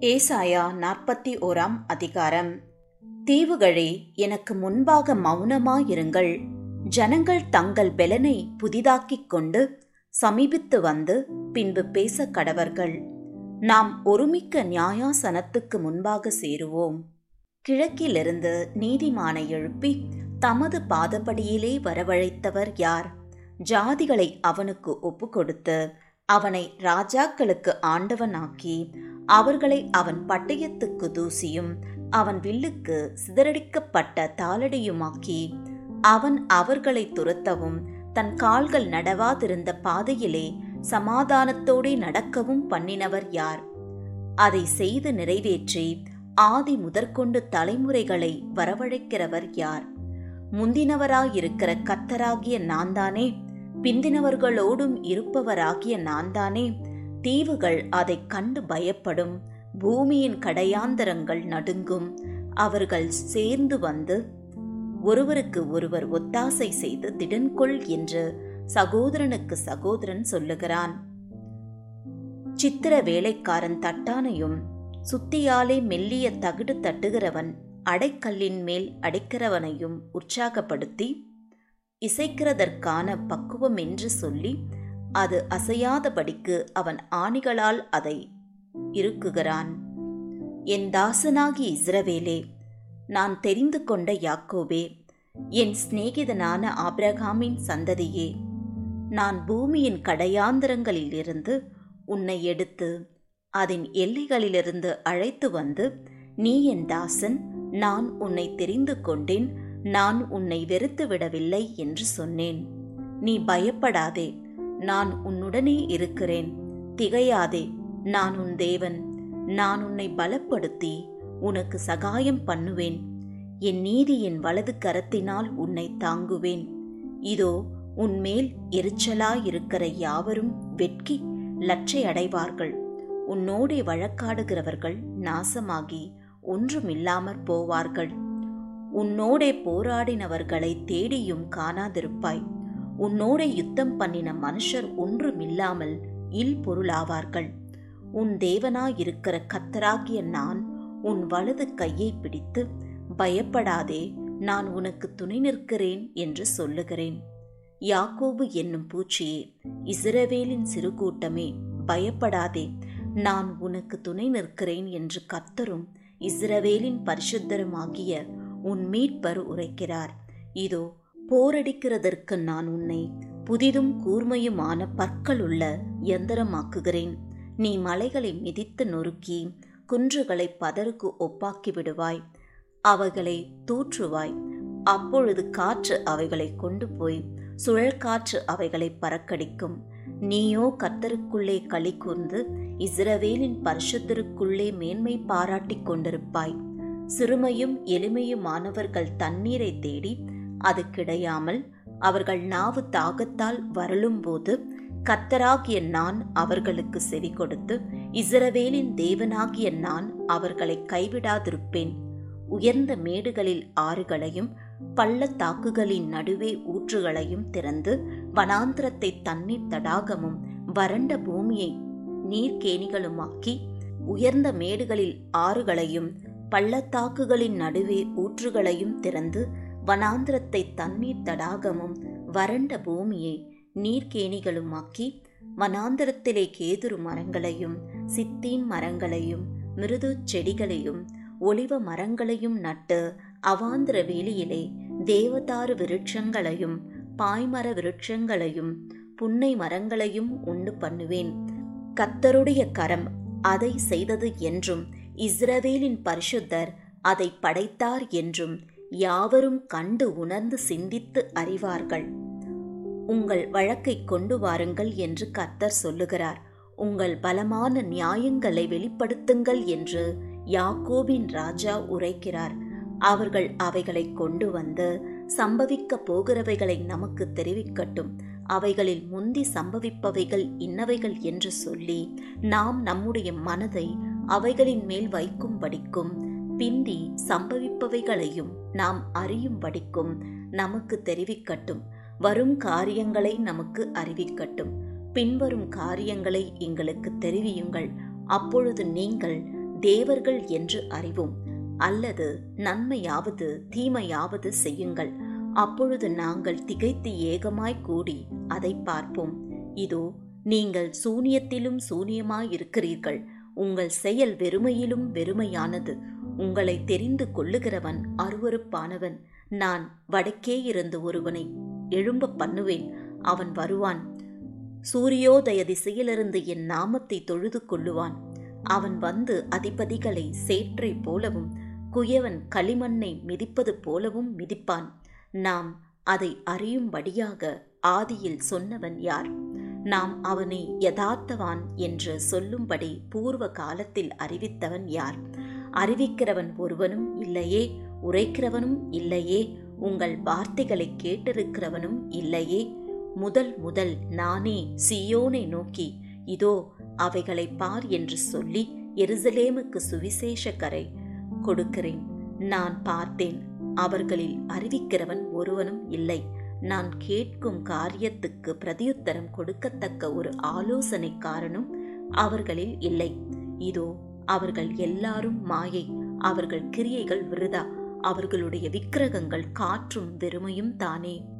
ஏசாயா நாற்பத்தி ஓராம் அதிகாரம். தீவுகளே எனக்கு முன்பாக மௌனமாயிருங்கள். ஜனங்கள் தங்கள் பெலனை புதிதாக்கிக் கொண்டு சமீபித்து வந்து பின்பு பேச கடவர்கள். நாம் ஒருமிக்க நியாயாசனத்துக்கு முன்பாக சேருவோம். கிழக்கிலிருந்து நீதிமானை எழுப்பி தமது பாதப்படியிலே வரவழைத்தவர் யார்? ஜாதிகளை அவனுக்கு ஒப்புக்கொடுத்து அவனை ராஜாக்களுக்கு ஆண்டவனாக்கி அவர்களை அவன் பட்டயத்துக்கு தூசியும் அவன் வில்லுக்கு சிதறடிக்கப்பட்ட தாளடியுமாக்கி அவன் அவர்களை துரத்தவும் தன் கால்கள் நடவாதிருந்த பாதையிலே சமாதானத்தோடே நடக்கவும் பண்ணினவர் யார்? அதை செய்து நிறைவேற்றி ஆதி முதற்கொண்டு தலைமுறைகளை வரவழைக்கிறவர் யார்? முந்தினவராயிருக்கிற கத்தராகிய நான்தானே பிந்தினவர்களோடும் இருப்பவராகிய நான்தானே தீவுகள் அதைக் கண்டு பயப்படும். பூமியின் கடையாந்தரங்கள் நடுங்கும். அவர்கள் சேர்ந்து வந்து ஒருவருக்கு ஒருவர் ஒத்தாசை செய்து திடன்கொள் என்று சகோதரனுக்கு சகோதரன் சொல்லுகிறான். சித்திர வேலைக்காரன் தட்டானையும் சுத்தியாலே மெல்லிய தகுடு தட்டுகிறவன் அடைக்கல்லின் மேல் அடைக்கிறவனையும் உற்சாகப்படுத்தி இசைக்கிறதற்கான பக்குவம் என்று சொல்லி அது அசையாதபடிக்கு அவன் ஆணிகளால் அதை இருக்குகிறான் என் தாசனாகி இஸ்ரவேலே நான் தெரிந்து கொண்ட யாக்கோபே என் சிநேகிதனான ஆப்ரகாமின் சந்ததியே நான் பூமியின் கடையாந்திரங்களிலிருந்து உன்னை எடுத்து அதன் எல்லைகளிலிருந்து அழைத்து வந்து நீ என் தாசன் நான் உன்னை தெரிந்து கொண்டேன் நான் உன்னை வெறுத்து விடவில்லை என்று சொன்னேன். நீ பயப்படாதே நான் உன்னுடனே இருக்கிறேன். திகையாதே நான் உன் தேவன். நான் உன்னை பலப்படுத்தி உனக்கு சகாயம் பண்ணுவேன். என் நீதியின் வலது கரத்தினால் உன்னை தாங்குவேன். இதோ உன்மேல் எரிச்சலாயிருக்கிற யாவரும் வெட்கி லட்சை அடைவார்கள் உன்னோடே வழக்காடுகிறவர்கள் நாசமாகி ஒன்றுமில்லாமற் போவார்கள். உன்னோடே போராடினவர்களை தேடியும் காணாதிருப்பாய். உன்னோட யுத்தம் பண்ணின மனுஷர் ஒன்றுமில்லாமல் இல் பொருளாவார்கள். உன் தேவனாயிருக்கிற கத்தராகிய நான் உன் வலது கையை பிடித்து பயப்படாதே நான் உனக்கு துணை நிற்கிறேன் என்று சொல்லுகிறேன். யாக்கோபு என்னும் பூச்சியே இஸ்ரவேலின் சிறு கூட்டமே பயப்படாதே நான் உனக்கு துணை நிற்கிறேன் என்று கத்தரும் இஸ்ரவேலின் பரிசுத்தருமாகிய உன் மீட்பர் உரைக்கிறார். இதோ போரடிக்கிறதற்கு நான் உன்னை புதிதும் கூர்மையுமான பற்களுள்ள யந்திரமாக்குகிறேன் நீ மலைகளை மிதித்து நொறுக்கி குன்றுகளை பதருக்கு ஒப்பாக்கி விடுவாய். அவைகளை தூற்றுவாய். அப்பொழுது காற்று அவைகளை கொண்டு போய் சுழல் காற்று அவைகளை பறக்கடிக்கும். நீயோ கத்தருக்குள்ளே களி கூர்ந்து இஸ்ரவேலின் பரிசுத்தருக்குள்ளே மேன்மை பாராட்டிக் கொண்டிருப்பாய். சிறுமையும் எளிமையுமானவர்கள் தண்ணீரை தேடி அது கிடையாமல் அவர்கள் நாவு தாகத்தால் வரலும்போது கத்தராகிய நான் அவர்களுக்கு செவி கொடுத்து இஸ்ரவேலின் தேவனாகிய நான் அவர்களை கைவிடாதிருப்பேன். உயர்ந்த மேடுகளில் ஆறுகளையும் பள்ளத்தாக்குகளின் நடுவே ஊற்றுகளையும் திறந்து வனாந்திரத்தை தண்ணீர் தடாகமும் வறண்ட பூமியை நீர்க்கேணிகளுமாக்கி உயர்ந்த மேடுகளில் ஆறுகளையும் பள்ளத்தாக்குகளின் நடுவே ஊற்றுகளையும் திறந்து வனாந்திரத்தை தண்ணீர் தடாகமும் வறண்ட பூமியை நீர்க்கேணிகளுமாக்கி வனாந்திரத்திலே கேதுரு மரங்களையும் சித்தீம் மரங்களையும் மிருது செடிகளையும் ஒளிவ மரங்களையும் நட்டு அவாந்திர வேலியிலே தேவதாரு விருட்சங்களையும் பாய்மர விருட்சங்களையும் புன்னை மரங்களையும் உண்டு பண்ணுவேன். கத்தருடைய கரம் அதை செய்தது என்றும் இஸ்ரவேலின் பரிசுத்தர் அதை படைத்தார் என்றும் யாவரும் கண்டு உணர்ந்து சிந்தித்து அறிவார்கள். உங்கள் வழக்கை கொண்டு வாருங்கள் என்று கர்த்தர் சொல்லுகிறார். உங்கள் பலமான நியாயங்களை வெளிப்படுத்துங்கள் என்று யாக்கோபின் ராஜா உரைக்கிறார். அவர்கள் அவைகளை கொண்டு வந்து சம்பவிக்க போகிறவைகளை நமக்கு தெரிவிக்கட்டும். அவைகளில் முந்தி சம்பவிப்பவைகள் இன்னவைகள் என்று சொல்லி நாம் நம்முடைய மனதை அவைகளின் மேல் வைக்கும்படிக்கும் பிந்தி சம்பவிப்பவைகளையும் நாம் அறியும் வடிக்கும் நமக்கு தெரிவிக்கட்டும். வரும் காரியங்களை நமக்கு அறிவிக்கட்டும். பின்வரும் காரியங்களை எங்களுக்கு தெரிவியுங்கள். அப்பொழுது நீங்கள் தேவர்கள் என்று அறிவோம். அல்லது நன்மையாவது தீமையாவது செய்யுங்கள். அப்பொழுது நாங்கள் திகைத்து ஏகமாய் கூடி அதை பார்ப்போம். இதோ நீங்கள் சூனியத்திலும் சூனியமாயிருக்கிறீர்கள். உங்கள் செயல் வெறுமையிலும் வெறுமையானது. உங்களை தெரிந்து கொள்ளுகிறவன் அருவருப்பானவன். நான் வடக்கே இருந்து ஒருவனை எழும்ப பண்ணுவேன் அவன் வருவான். சூரியோதய திசையிலிருந்து என் நாமத்தை தொழுது கொள்ளுவான். அவன் வந்து அதிபதிகளை சேற்றை போலவும் குயவன் களிமண்ணை மிதிப்பது போலவும் மிதிப்பான். நாம் அதை அறியும்படியாக ஆதியில் சொன்னவன் யார்? நாம் அவனை யதார்த்தவான் என்று சொல்லும்படி பூர்வ காலத்தில் அறிவித்தவன் யார்? அறிவிக்கிறவன் ஒருவனும் இல்லையே உரைக்கிறவனும் இல்லையே உங்கள் வார்த்தைகளை கேட்டிருக்கிறவனும் இல்லையே. முதல் முதல் நானே சியோனை நோக்கி இதோ அவைகளை பார் என்று சொல்லி எருசலேமுக்கு சுவிசேஷ கரை கொடுக்கிறேன். நான் பார்த்தேன் அவர்களில் அறிவிக்கிறவன் ஒருவனும் இல்லை. நான் கேட்கும் காரியத்துக்கு பிரதியுத்தரம் கொடுக்கத்தக்க ஒரு ஆலோசனைக்காரனும் அவர்களில் இல்லை. இதோ அவர்கள் எல்லாரும் மாயை அவர்கள் கிரியைகள் விருதா அவர்களுடைய விக்கிரகங்கள் காற்றும் வெறுமையும் தானே.